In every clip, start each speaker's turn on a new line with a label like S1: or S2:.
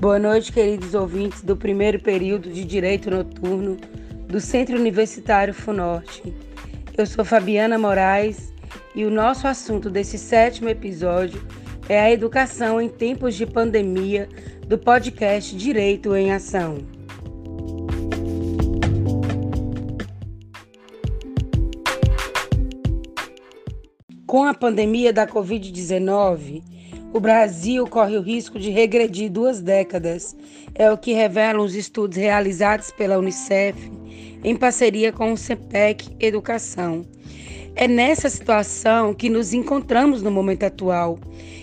S1: Boa noite, queridos ouvintes do primeiro período de Direito Noturno do Centro Universitário FUNORTE. Eu sou Fabiana Moraes e o nosso assunto desse sétimo episódio é a educação em tempos de pandemia do podcast Direito em Ação. Com a pandemia da Covid-19, o Brasil corre o risco de regredir duas décadas. É o que revelam os estudos realizados pela Unicef em parceria com o CEPEC Educação. É nessa situação que nos encontramos no momento atual.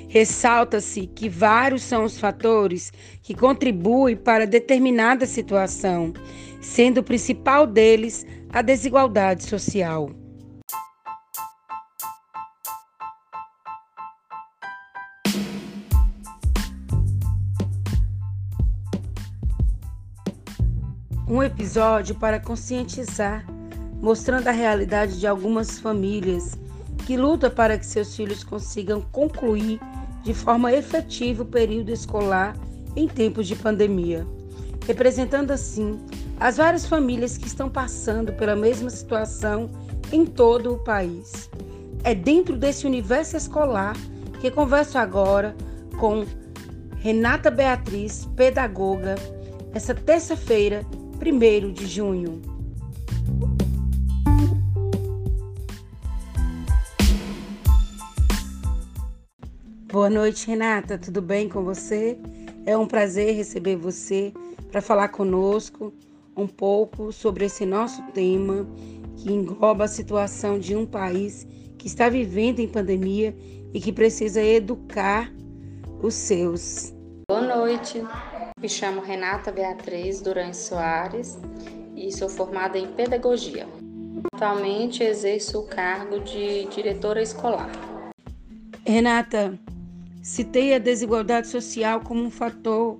S1: Ressalta-se que vários são os fatores que contribuem para determinada situação, sendo o principal deles a desigualdade social. Episódio para conscientizar, mostrando a realidade de algumas famílias que lutam para que seus filhos consigam concluir de forma efetiva o período escolar em tempos de pandemia, representando assim as várias famílias que estão passando pela mesma situação em todo o país. É dentro desse universo escolar que converso agora com Renata Beatriz, pedagoga, essa terça-feira, 1 de junho. Boa noite, Renata. Tudo bem com você? É um prazer receber você para falar conosco um pouco sobre esse nosso tema que engloba a situação de um país que está vivendo em pandemia e que precisa educar os seus.
S2: Boa noite. Me chamo Renata Beatriz Durães Soares e sou formada em Pedagogia. Atualmente exerço o cargo de diretora escolar.
S1: Renata, citei a desigualdade social como um fator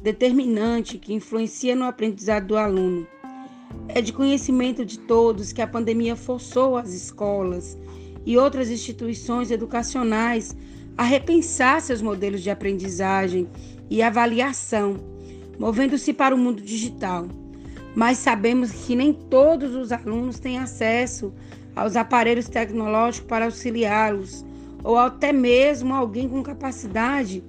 S1: determinante que influencia no aprendizado do aluno. É de conhecimento de todos que a pandemia forçou as escolas e outras instituições educacionais a repensar seus modelos de aprendizagem e avaliação, movendo-se para o mundo digital. Mas sabemos que nem todos os alunos têm acesso aos aparelhos tecnológicos para auxiliá-los, ou até mesmo alguém com capacidade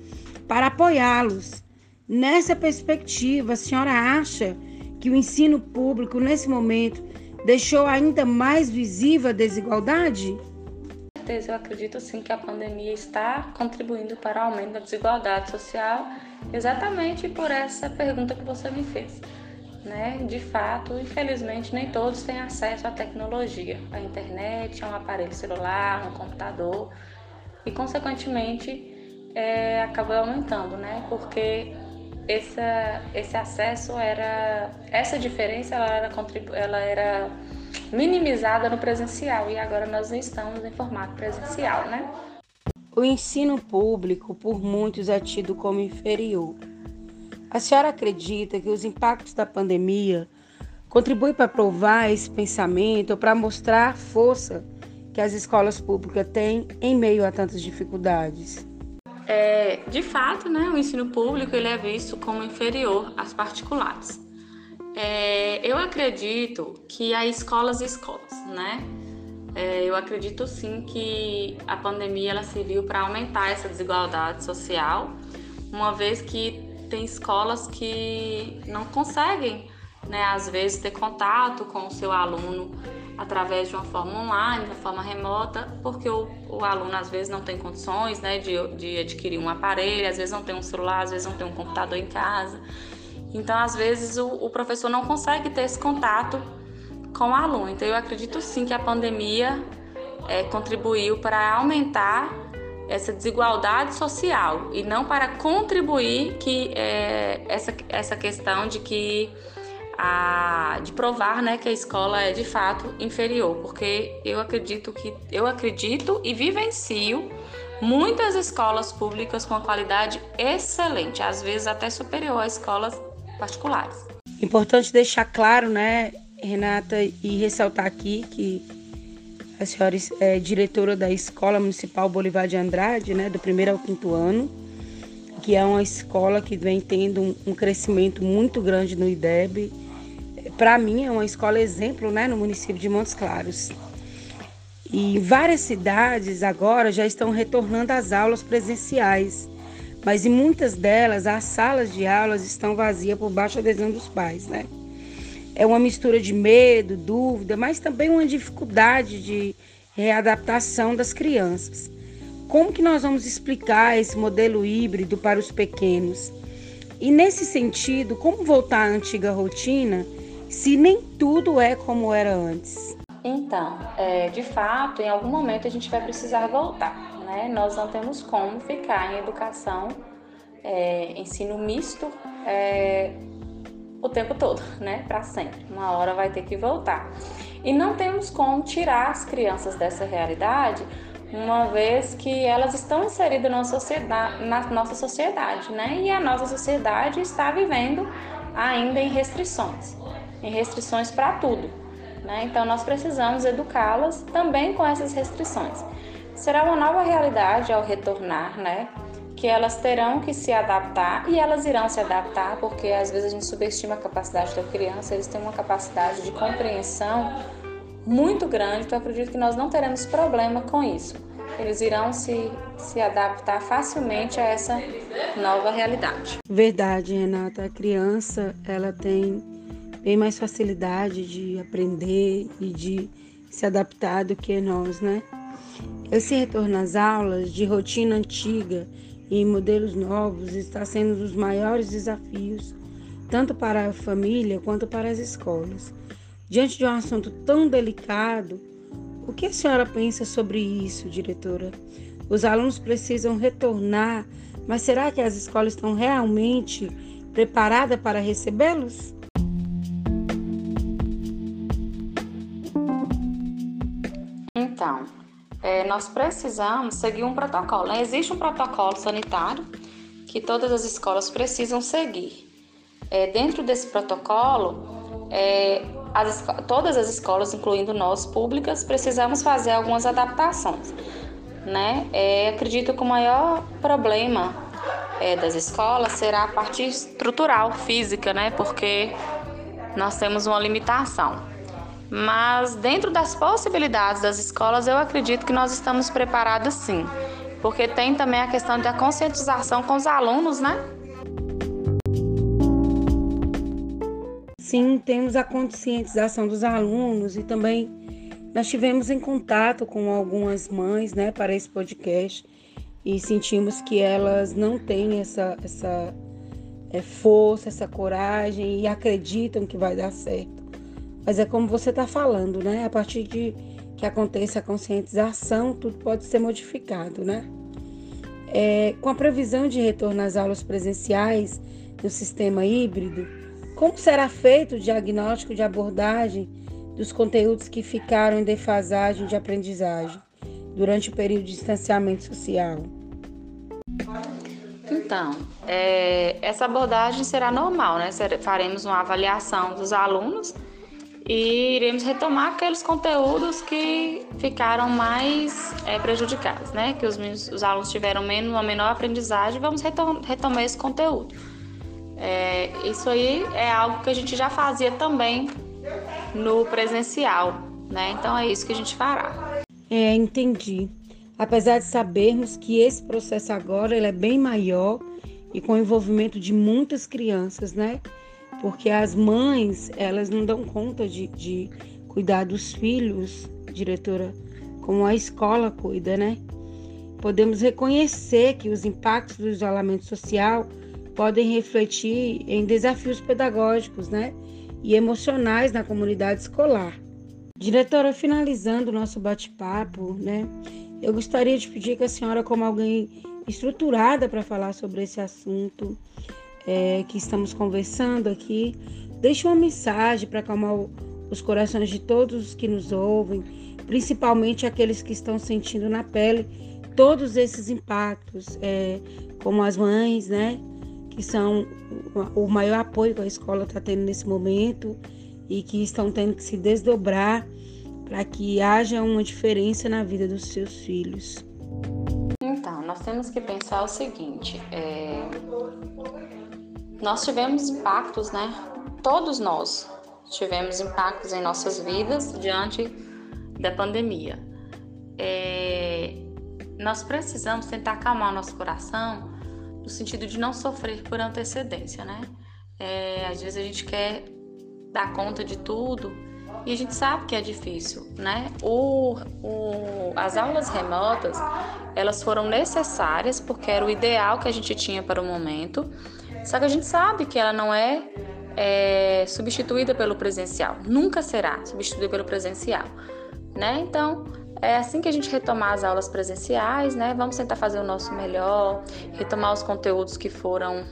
S1: para apoiá-los. Nessa perspectiva, a senhora acha que o ensino público, nesse momento, deixou ainda mais visível a desigualdade?
S2: Certeza, eu acredito sim que a pandemia está contribuindo para o aumento da desigualdade social, exatamente por essa pergunta que você me fez. Né? De fato, infelizmente, nem todos têm acesso à tecnologia, à internet, a um aparelho celular, a um computador, e consequentemente é, acaba aumentando, né? Porque essa, esse acesso era, essa diferença ela era, ela era minimizada no presencial e agora nós estamos em formato presencial, né?
S1: O ensino público, por muitos, é tido como inferior. A senhora acredita que os impactos da pandemia contribuem para provar esse pensamento ou para mostrar a força que as escolas públicas têm em meio a tantas dificuldades?
S2: É, de fato, né, o ensino público ele é visto como inferior às particulares. É, eu acredito que há escolas e escolas, né? É, eu acredito sim que a pandemia ela serviu para aumentar essa desigualdade social, uma vez que tem escolas que não conseguem, né, às vezes, ter contato com o seu aluno através de uma forma online, de uma forma remota, porque o, o aluno às vezes não tem condições né, de, de adquirir um aparelho, às vezes não tem um celular, às vezes não tem um computador em casa. Então, às vezes, o, o professor não consegue ter esse contato com o aluno. Então, eu acredito sim que a pandemia é, contribuiu para aumentar essa desigualdade social e não para contribuir que é, essa, essa questão de que a, de provar né, que a escola é de fato inferior, porque eu acredito que eu acredito e vivencio muitas escolas públicas com qualidade excelente, às vezes até superior a escolas particulares.
S1: Importante deixar claro, né, Renata, e ressaltar aqui que a senhora é diretora da Escola Municipal Bolivar de Andrade, né, do primeiro ao quinto ano, que é uma escola que vem tendo um, crescimento muito grande no IDEB. Para mim, é uma escola exemplo né, no município de Montes Claros. E várias cidades agora já estão retornando às aulas presenciais, mas em muitas delas as salas de aulas estão vazias por baixa adesão dos pais, né? É uma mistura de medo, dúvida, mas também uma dificuldade de readaptação das crianças. Como que nós vamos explicar esse modelo híbrido para os pequenos? E nesse sentido, como voltar à antiga rotina se nem tudo é como era antes?
S2: Então, é, de fato, em algum momento a gente vai precisar voltar, né? Nós não temos como ficar em educação, é, ensino misto, é, o tempo todo, né? Para sempre. Uma hora vai ter que voltar. E não temos como tirar as crianças dessa realidade, uma vez que elas estão inseridas na, sociedade, na nossa sociedade, né? E a nossa sociedade está vivendo ainda em restrições, em restrições para tudo. Né? Então, nós precisamos educá-las também com essas restrições. Será uma nova realidade ao retornar, né? que elas terão que se adaptar e elas irão se adaptar, porque às vezes a gente subestima a capacidade da criança, eles têm uma capacidade de compreensão muito grande, então eu acredito que nós não teremos problema com isso. Eles irão se, se adaptar facilmente a essa nova realidade.
S1: Verdade, Renata. A criança, ela tem bem mais facilidade de aprender e de se adaptar do que nós, né? Esse retorno às aulas de rotina antiga e modelos novos está sendo um dos maiores desafios, tanto para a família quanto para as escolas. Diante de um assunto tão delicado, o que a senhora pensa sobre isso, diretora? Os alunos precisam retornar, mas será que as escolas estão realmente preparadas para recebê-los?
S2: Então, é, nós precisamos seguir um protocolo. Né? Existe um protocolo sanitário que todas as escolas precisam seguir. É, dentro desse protocolo, é, as, todas as escolas, incluindo nós públicas, precisamos fazer algumas adaptações. Né? É, acredito que o maior problema é, das escolas será a parte estrutural, física, né? porque nós temos uma limitação. Mas dentro das possibilidades das escolas, eu acredito que nós estamos preparados sim, porque tem também a questão da conscientização com os alunos, né?
S1: Sim, temos a conscientização dos alunos e também nós tivemos em contato com algumas mães, né, para esse podcast e sentimos que elas não têm essa, essa é, força, essa coragem e acreditam que vai dar certo. Mas é como você está falando, né? A partir de que aconteça a conscientização, tudo pode ser modificado, né? É, com a previsão de retorno às aulas presenciais no sistema híbrido, como será feito o diagnóstico de abordagem dos conteúdos que ficaram em defasagem de aprendizagem durante o período de distanciamento social?
S2: Então, é, essa abordagem será normal, né? Faremos uma avaliação dos alunos e iremos retomar aqueles conteúdos que ficaram mais é, prejudicados, né? Que os, os, alunos tiveram menos, uma menor aprendizagem, vamos retom retomar esse conteúdo. É, isso aí é algo que a gente já fazia também no presencial, né? Então é isso que a gente fará.
S1: É, entendi. Apesar de sabermos que esse processo agora ele é bem maior e com o envolvimento de muitas crianças, né? Porque as mães elas não dão conta de, de cuidar dos filhos, diretora, como a escola cuida, né? Podemos reconhecer que os impactos do isolamento social podem refletir em desafios pedagógicos, né? E emocionais na comunidade escolar. Diretora, finalizando o nosso bate-papo, né? Eu gostaria de pedir que a senhora, como alguém estruturada para falar sobre esse assunto, é, que estamos conversando aqui, deixe uma mensagem para acalmar os corações de todos os que nos ouvem, principalmente aqueles que estão sentindo na pele todos esses impactos, é, como as mães, né, que são o maior apoio que a escola está tendo nesse momento e que estão tendo que se desdobrar para que haja uma diferença na vida dos seus filhos.
S2: Nós temos que pensar o seguinte: é... nós tivemos impactos, né? Todos nós tivemos impactos em nossas vidas diante da pandemia. É... Nós precisamos tentar acalmar o nosso coração no sentido de não sofrer por antecedência, né? É... Às vezes a gente quer dar conta de tudo e a gente sabe que é difícil, né? O, o, as aulas remotas, elas foram necessárias porque era o ideal que a gente tinha para o momento, só que a gente sabe que ela não é, é substituída pelo presencial, nunca será substituída pelo presencial, né? Então, é assim que a gente retomar as aulas presenciais, né? Vamos tentar fazer o nosso melhor, retomar os conteúdos que foram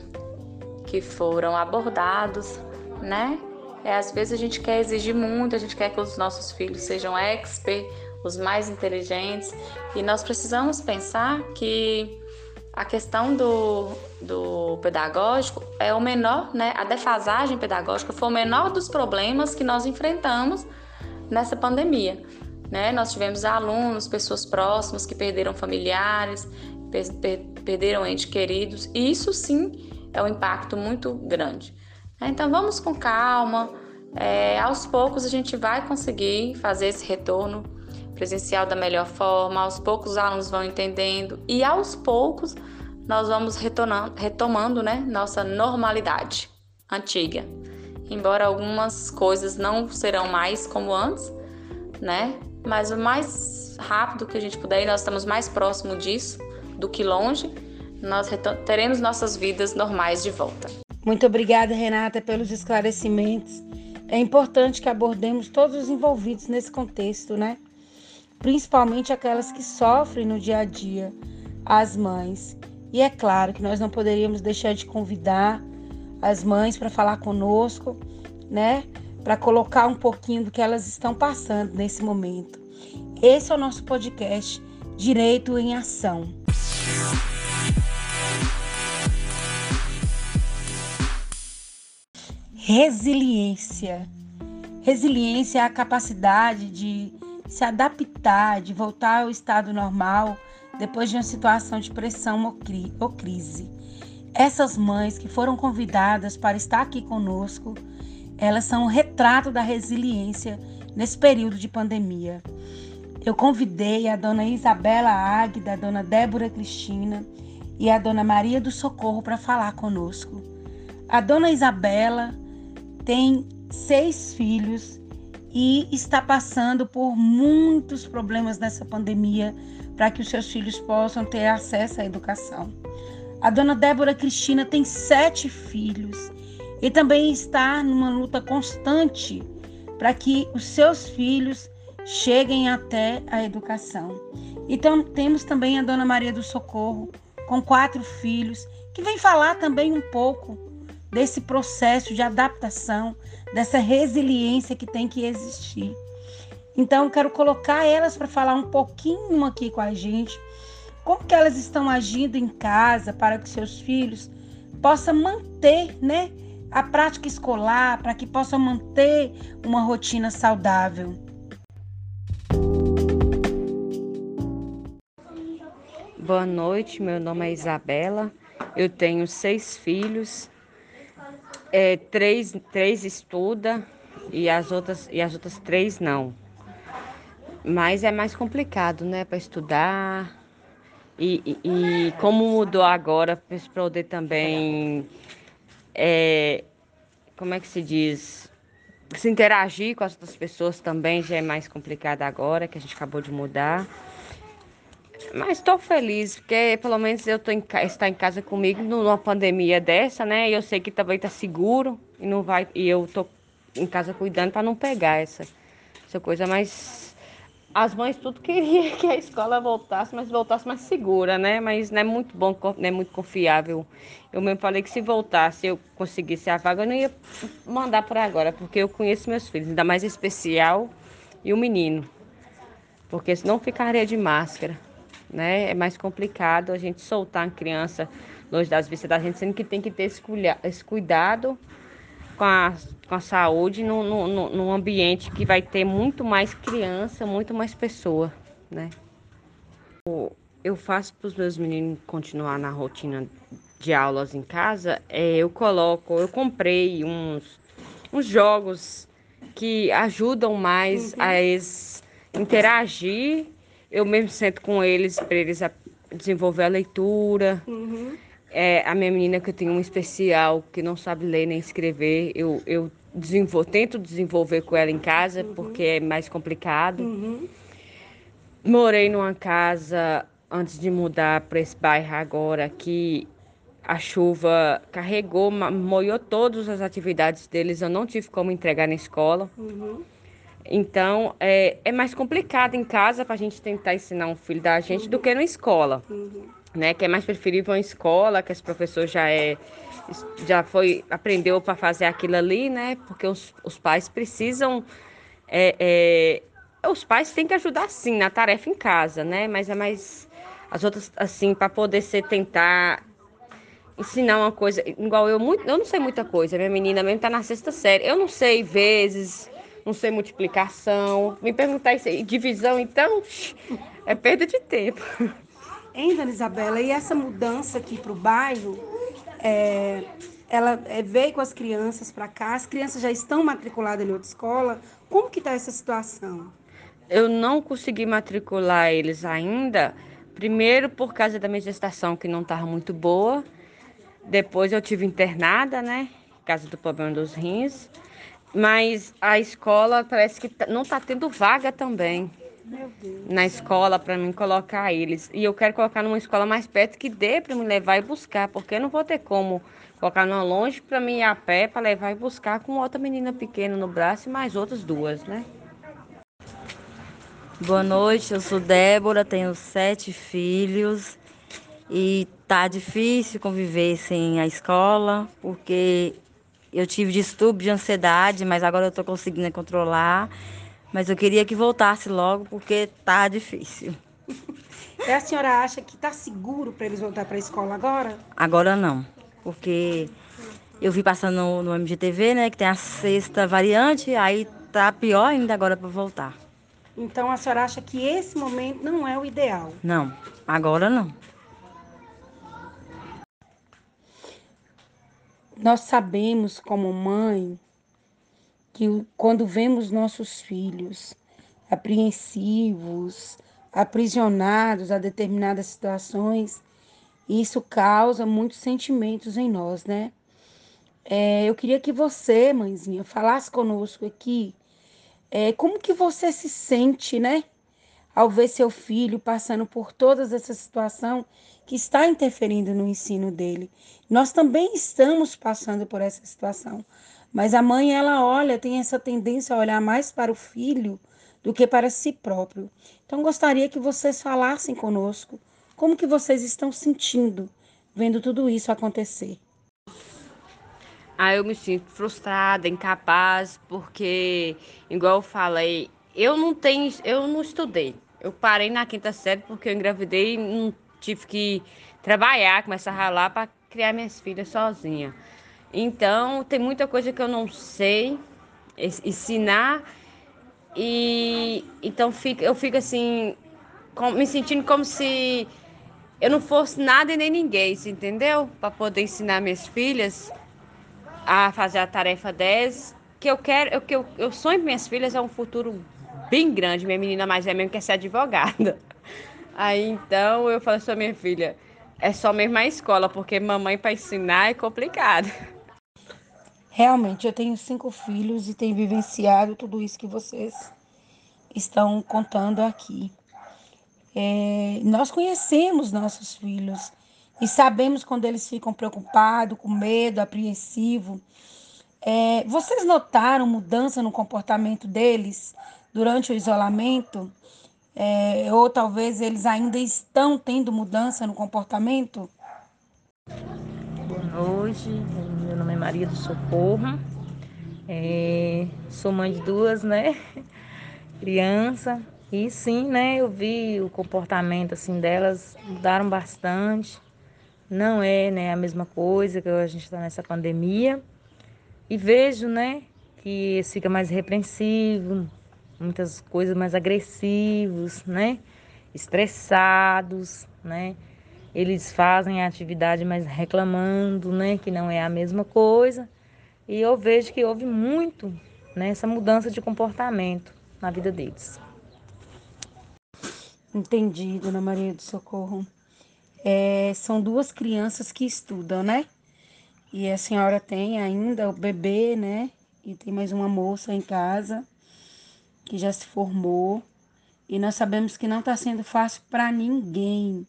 S2: que foram abordados, né? É, às vezes a gente quer exigir muito, a gente quer que os nossos filhos sejam expert, os mais inteligentes, e nós precisamos pensar que a questão do, do pedagógico é o menor, né? A defasagem pedagógica foi o menor dos problemas que nós enfrentamos nessa pandemia. Né? Nós tivemos alunos, pessoas próximas que perderam familiares, per per perderam entes queridos, e isso sim é um impacto muito grande. Então vamos com calma, é, aos poucos a gente vai conseguir fazer esse retorno presencial da melhor forma, aos poucos os alunos vão entendendo e aos poucos nós vamos retomando né, nossa normalidade antiga. Embora algumas coisas não serão mais como antes, né? Mas o mais rápido que a gente puder, e nós estamos mais próximo disso do que longe, nós teremos nossas vidas normais de volta.
S1: Muito obrigada, Renata, pelos esclarecimentos. É importante que abordemos todos os envolvidos nesse contexto, né? Principalmente aquelas que sofrem no dia a dia, as mães. E é claro que nós não poderíamos deixar de convidar as mães para falar conosco, né? Para colocar um pouquinho do que elas estão passando nesse momento. Esse é o nosso podcast Direito em Ação. resiliência. Resiliência é a capacidade de se adaptar, de voltar ao estado normal depois de uma situação de pressão ou crise. Essas mães que foram convidadas para estar aqui conosco, elas são um retrato da resiliência nesse período de pandemia. Eu convidei a dona Isabela Águida, a dona Débora Cristina e a dona Maria do Socorro para falar conosco. A dona Isabela tem seis filhos e está passando por muitos problemas nessa pandemia para que os seus filhos possam ter acesso à educação. A dona Débora Cristina tem sete filhos e também está numa luta constante para que os seus filhos cheguem até a educação. Então temos também a dona Maria do Socorro com quatro filhos que vem falar também um pouco desse processo de adaptação, dessa resiliência que tem que existir. Então, quero colocar elas para falar um pouquinho aqui com a gente, como que elas estão agindo em casa para que seus filhos possam manter, né, a prática escolar, para que possam manter uma rotina saudável.
S3: Boa noite, meu nome é Isabela, eu tenho seis filhos é, três, três estuda e as outras e as outras três não. Mas é mais complicado, né, para estudar. E, e, e, como mudou agora para poder também, é, como é que se diz, se interagir com as outras pessoas também já é mais complicado agora, que a gente acabou de mudar. Mas estou feliz, porque pelo menos eu tô em, está em casa comigo numa pandemia dessa, né? E eu sei que também está seguro e não vai e eu tô em casa cuidando para não pegar essa, essa coisa. Mas as mães tudo queriam que a escola voltasse, mas voltasse mais segura, né? Mas não é muito bom, não é muito confiável. Eu mesmo falei que se voltasse, eu conseguisse a vaga, eu não ia mandar por agora, porque eu conheço meus filhos, ainda mais especial e o menino. Porque senão ficaria de máscara né? É mais complicado a gente soltar a criança longe das vistas da gente, sendo que tem que ter esse, esse cuidado com a, com a saúde no, no, num ambiente que vai ter muito mais criança, muito mais pessoa, né? eu faço para os meus meninos continuar na rotina de aulas em casa, é, eu coloco, eu comprei uns, uns jogos que ajudam mais uhum. a eles interagir. Eu mesmo sento com eles para eles desenvolver a leitura. Uhum. É, a minha menina que eu tenho um especial que não sabe ler nem escrever, eu, eu desenvol, tento desenvolver com ela em casa uhum. porque é mais complicado. Uhum. Morei numa casa antes de mudar para esse bairro agora que a chuva carregou, molhou todas as atividades deles, eu não tive como entregar na escola. Uhum. Então, é, é mais complicado em casa para a gente tentar ensinar um filho da gente uhum. do que na escola. Uhum. Né? Que é mais preferível uma escola, que esse professor já é já foi aprendeu para fazer aquilo ali, né? Porque os, os pais precisam é, é, os pais têm que ajudar sim na tarefa em casa, né? Mas é mais as outras assim para poder ser tentar ensinar uma coisa igual eu muito eu não sei muita coisa minha menina mesmo está na sexta série eu não sei vezes não sei multiplicação. Me perguntar isso aí divisão então é perda de tempo.
S1: Hein dona Isabela e essa mudança aqui para o bairro é, ela é, veio com as crianças para cá as crianças já estão matriculadas em outra escola? Como que está essa situação?
S3: Eu não consegui matricular eles ainda. Primeiro por causa da minha gestação que não estava muito boa. Depois eu tive internada, né? Por causa do problema dos rins. Mas a escola parece que tá, não está tendo vaga também. Na escola para mim colocar eles. E eu quero colocar numa escola mais perto que dê para me levar e buscar, porque eu não vou ter como colocar numa longe para mim ir a pé para levar e buscar com outra menina pequena no braço e mais outras duas, né?
S4: Boa noite, eu sou Débora, tenho sete filhos e tá difícil conviver sem a escola, porque eu tive distúrbio de ansiedade, mas agora eu tô conseguindo controlar. Mas eu queria que voltasse logo, porque tá difícil.
S1: E a senhora acha que tá seguro para eles voltar para a escola agora?
S4: Agora não, porque eu vi passando no, no MGTV, né, que tem a sexta variante, aí tá pior ainda agora para voltar.
S1: Então a senhora acha que esse momento não é o ideal?
S4: Não, agora não.
S1: Nós sabemos, como mãe, que quando vemos nossos filhos apreensivos, aprisionados a determinadas situações, isso causa muitos sentimentos em nós, né? É, eu queria que você, mãezinha, falasse conosco aqui é, como que você se sente, né? Ao ver seu filho passando por toda essa situação que está interferindo no ensino dele. Nós também estamos passando por essa situação, mas a mãe ela olha, tem essa tendência a olhar mais para o filho do que para si próprio. Então gostaria que vocês falassem conosco como que vocês estão sentindo vendo tudo isso acontecer.
S3: Ah, eu me sinto frustrada, incapaz, porque igual eu falei, eu não tenho, eu não estudei. Eu parei na quinta série porque eu engravidei e não tive que trabalhar, começar a ralar para criar minhas filhas sozinha. Então, tem muita coisa que eu não sei ensinar e então fica, eu fico assim, com, me sentindo como se eu não fosse nada e nem ninguém, entendeu? Para poder ensinar minhas filhas a fazer a tarefa 10, que eu quero, eu, que eu, eu sonho minhas filhas é um futuro bem grande. Minha menina mais é mesmo quer ser advogada. Aí então eu falei para minha filha, é só mesmo a escola, porque mamãe para ensinar é complicado.
S1: Realmente, eu tenho cinco filhos e tenho vivenciado tudo isso que vocês estão contando aqui. É, nós conhecemos nossos filhos e sabemos quando eles ficam preocupados, com medo, apreensivo. É, vocês notaram mudança no comportamento deles durante o isolamento? É, ou talvez eles ainda estão tendo mudança no comportamento?
S5: Boa noite, meu nome é Maria do Socorro, é, sou mãe de duas, né? Criança, e sim, né? Eu vi o comportamento assim delas mudaram bastante. Não é, né, a mesma coisa que a gente está nessa pandemia. E vejo, né, que fica mais repreensivo, muitas coisas mais agressivos, né? Estressados, né? Eles fazem a atividade, mas reclamando, né, que não é a mesma coisa. E eu vejo que houve muito né, essa mudança de comportamento na vida deles.
S1: Entendi, dona Maria do Socorro. É, são duas crianças que estudam, né? E a senhora tem ainda o bebê, né? E tem mais uma moça em casa que já se formou. E nós sabemos que não está sendo fácil para ninguém,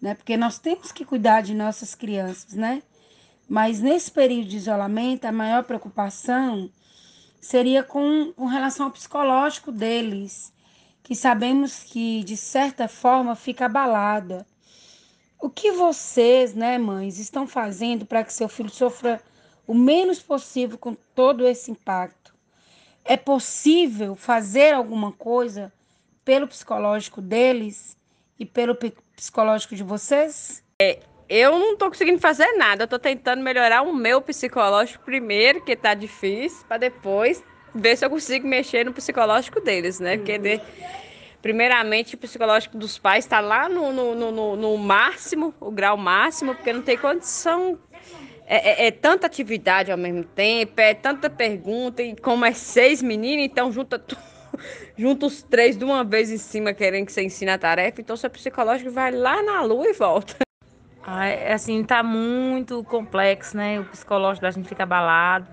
S1: né? Porque nós temos que cuidar de nossas crianças, né? Mas nesse período de isolamento, a maior preocupação seria com, com relação ao psicológico deles, que sabemos que, de certa forma, fica abalada. O que vocês, né, mães, estão fazendo para que seu filho sofra o menos possível com todo esse impacto? É possível fazer alguma coisa pelo psicológico deles e pelo psicológico de vocês?
S3: É, eu não estou conseguindo fazer nada. Eu tô tentando melhorar o meu psicológico primeiro, que está difícil, para depois ver se eu consigo mexer no psicológico deles, né? Porque de, primeiramente o psicológico dos pais está lá no, no, no, no, máximo, o grau máximo, porque não tem condição. É, é, é, tanta atividade ao mesmo tempo, é tanta pergunta, e como é seis meninos, então junta tudo junta os três de uma vez em cima querendo que você ensine a tarefa, então seu psicológico vai lá na lua e volta.
S5: Ah, é, assim, tá muito complexo, né? O psicológico da gente fica abalado.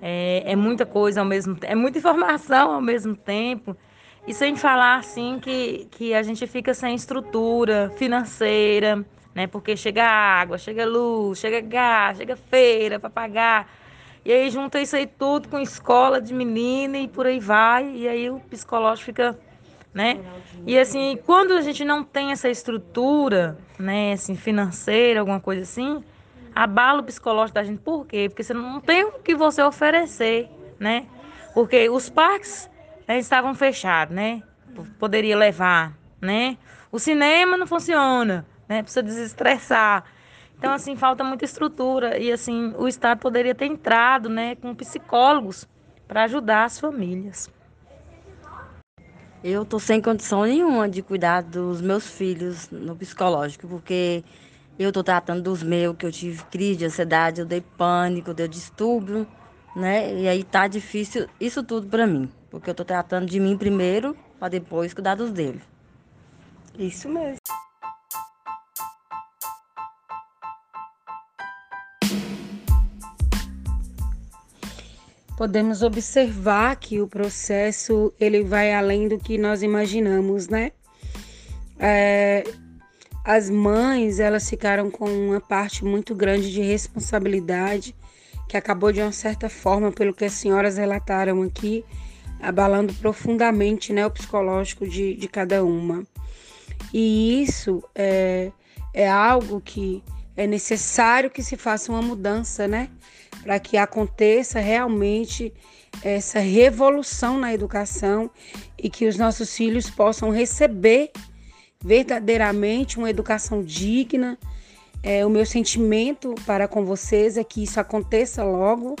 S5: É, é muita coisa ao mesmo tempo, é muita informação ao mesmo tempo. E sem falar assim que, que a gente fica sem estrutura financeira, né? Porque chega água, chega luz, chega gás, chega feira para pagar. E aí junta isso aí tudo com escola de menina e por aí vai. E aí o psicológico fica, né? E assim, quando a gente não tem essa estrutura, né, assim, financeira, alguma coisa assim, abala o psicológico da gente. Por quê? Porque você não tem o que você oferecer, né? Porque os parques né, estavam fechados, né? Poderia levar, né? O cinema não funciona, né? Precisa desestressar. Então, assim, falta muita estrutura. E, assim, o Estado poderia ter entrado, né, com psicólogos para ajudar as famílias.
S4: Eu tô sem condição nenhuma de cuidar dos meus filhos no psicológico, porque eu tô tratando dos meus, que eu tive crise de ansiedade, eu dei pânico, eu dei distúrbio, né? E aí tá difícil isso tudo para mim, porque eu tô tratando de mim primeiro, para depois cuidar dos dele.
S1: Isso mesmo. Podemos observar que o processo ele vai além do que nós imaginamos, né? É, as mães elas ficaram com uma parte muito grande de responsabilidade que acabou de uma certa forma, pelo que as senhoras relataram aqui, abalando profundamente né, o psicológico de, de cada uma. E isso é, é algo que é necessário que se faça uma mudança, né? Para que aconteça realmente essa revolução na educação e que os nossos filhos possam receber verdadeiramente uma educação digna. É, o meu sentimento para com vocês é que isso aconteça logo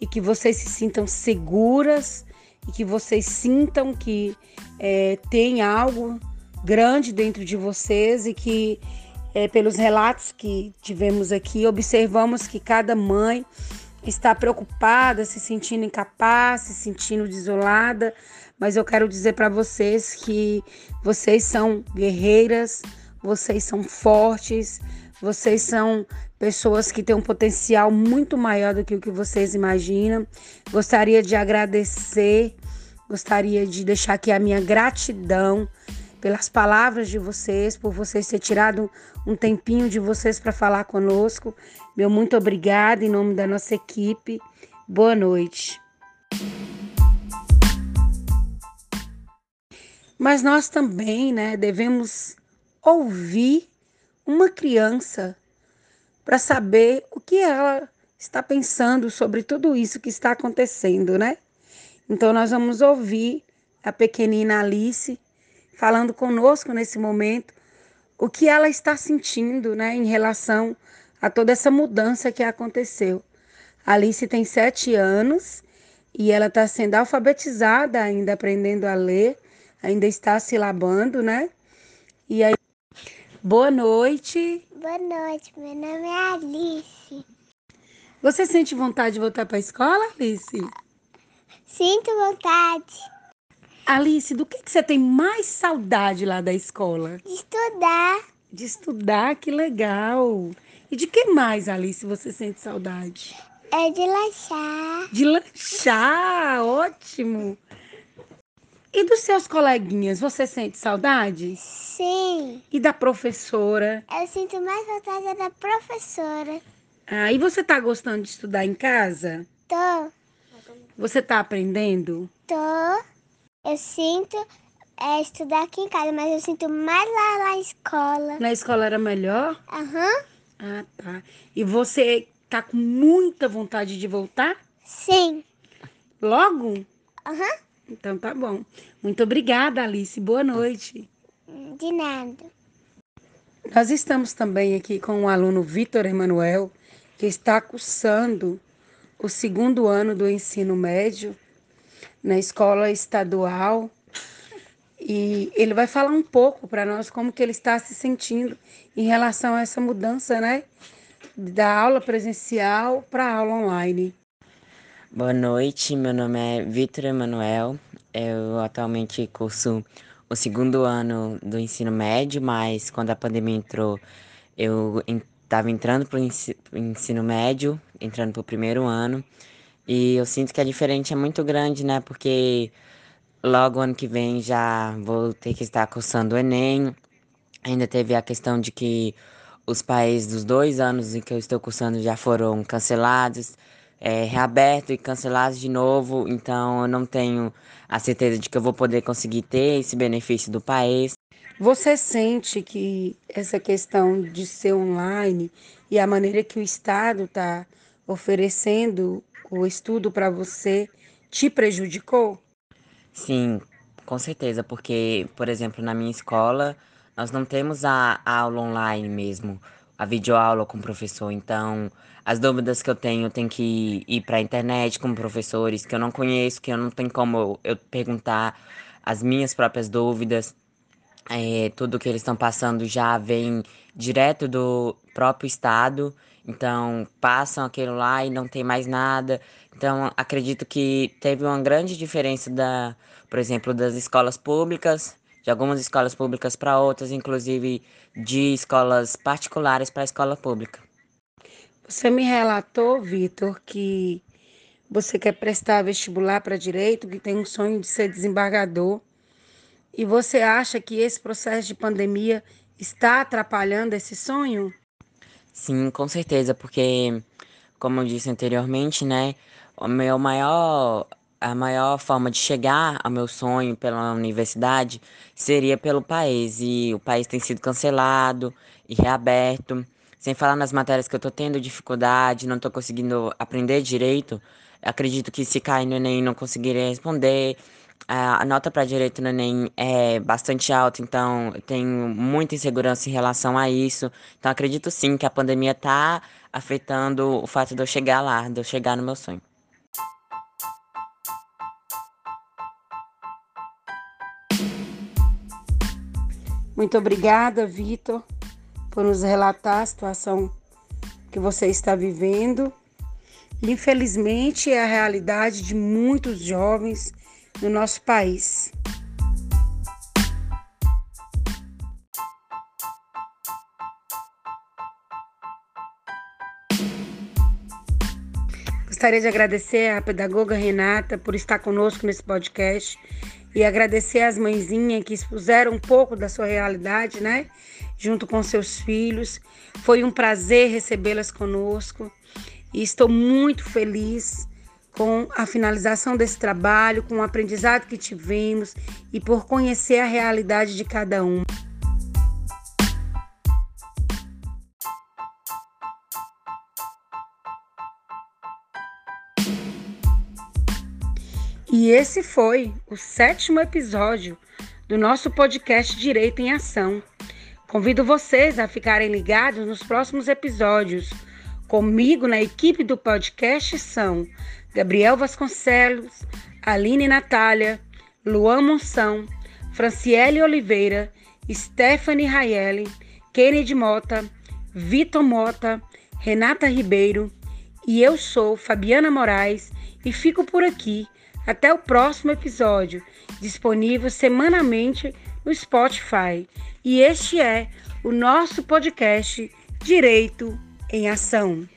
S1: e que vocês se sintam seguras e que vocês sintam que é, tem algo grande dentro de vocês e que é, pelos relatos que tivemos aqui, observamos que cada mãe está preocupada, se sentindo incapaz, se sentindo desolada, mas eu quero dizer para vocês que vocês são guerreiras, vocês são fortes, vocês são pessoas que têm um potencial muito maior do que o que vocês imaginam. Gostaria de agradecer, gostaria de deixar aqui a minha gratidão pelas palavras de vocês, por vocês ter tirado um tempinho de vocês para falar conosco. Meu muito obrigada em nome da nossa equipe. Boa noite. Mas nós também, né, devemos ouvir uma criança para saber o que ela está pensando sobre tudo isso que está acontecendo, né? Então nós vamos ouvir a pequenina Alice falando conosco nesse momento o que ela está sentindo né, em relação a toda essa mudança que aconteceu. A Alice tem sete anos e ela está sendo alfabetizada ainda, aprendendo a ler, ainda está silabando, né? E aí Boa noite.
S6: Boa noite, meu nome é Alice.
S1: Você sente vontade de voltar para a escola, Alice?
S6: Sinto vontade
S1: Alice, do que, que você tem mais saudade lá da escola?
S6: de estudar,
S1: De estudar, que legal. E de que mais, Alice, você sente saudade?
S6: é de lanchar,
S1: De lanchar, ótimo. E dos seus coleguinhas, você sente saudade?
S6: sim.
S1: E da professora?
S6: Eu sinto mais vontade da professora.
S1: Ah, e você tá gostando de estudar em casa?
S6: Tô,
S1: Você tá aprendendo?
S6: tô. Eu sinto é, estudar aqui em casa, mas eu sinto mais lá na escola.
S1: Na escola era melhor?
S6: Aham,
S1: Ah, tá. E você tá com muita vontade de voltar?
S6: sim.
S1: Logo?
S6: Aham,
S1: Então tá bom. Muito obrigada, Alice. Boa noite.
S6: de nada.
S1: Nós estamos também aqui com o aluno Vitor Emanuel, que está cursando o segundo ano do ensino médio na escola estadual. E ele vai falar um pouco para nós como que ele está se sentindo em relação a essa mudança, né? Da aula presencial para a aula online.
S7: Boa noite, meu nome é Vitor Emanuel. Eu atualmente curso o segundo ano do ensino médio, mas quando a pandemia entrou, eu estava entrando para o ensino médio, entrando para o primeiro ano. E eu sinto que a diferença é muito grande, né? Porque logo ano que vem já vou ter que estar cursando o Enem. Ainda teve a questão de que os países dos dois anos em que eu estou cursando já foram cancelados, é, reabertos e cancelados de novo. Então eu não tenho a certeza de que eu vou poder conseguir ter esse benefício do país.
S1: Você sente que essa questão de ser online e a maneira que o Estado está oferecendo o estudo para você te prejudicou?
S7: Sim, com certeza, porque, por exemplo, na minha escola, nós não temos a, a aula online mesmo, a videoaula com o professor. Então, as dúvidas que eu tenho, eu tenho que ir para a internet com professores que eu não conheço, que eu não tenho como eu perguntar as minhas próprias dúvidas. É, tudo que eles estão passando já vem direto do próprio estado, então passam aquilo lá e não tem mais nada. Então acredito que teve uma grande diferença da, por exemplo, das escolas públicas, de algumas escolas públicas para outras, inclusive de escolas particulares para a escola pública.
S1: Você me relatou, Vitor, que você quer prestar vestibular para direito, que tem um sonho de ser desembargador. E você acha que esse processo de pandemia está atrapalhando esse sonho?
S7: Sim, com certeza, porque, como eu disse anteriormente, né, o meu maior, a maior forma de chegar ao meu sonho pela universidade seria pelo país, e o país tem sido cancelado e reaberto, sem falar nas matérias que eu tô tendo dificuldade, não tô conseguindo aprender direito, acredito que se cair no Enem não conseguiria responder, a nota para direito no Enem é bastante alta, então eu tenho muita insegurança em relação a isso. Então acredito sim que a pandemia está afetando o fato de eu chegar lá, de eu chegar no meu sonho.
S1: Muito obrigada, Vitor, por nos relatar a situação que você está vivendo. Infelizmente, é a realidade de muitos jovens no nosso país. Gostaria de agradecer à pedagoga Renata por estar conosco nesse podcast e agradecer às mãezinhas que expuseram um pouco da sua realidade, né? Junto com seus filhos. Foi um prazer recebê-las conosco e estou muito feliz com a finalização desse trabalho, com o aprendizado que tivemos e por conhecer a realidade de cada um. E esse foi o sétimo episódio do nosso podcast Direito em Ação. Convido vocês a ficarem ligados nos próximos episódios. Comigo na equipe do podcast são Gabriel Vasconcelos, Aline Natália, Luan Monção, Franciele Oliveira, Stephanie Raeli, Kennedy Mota, Vitor Mota, Renata Ribeiro e eu sou Fabiana Moraes e fico por aqui. Até o próximo episódio, disponível semanalmente no Spotify. E este é o nosso podcast Direito em Ação.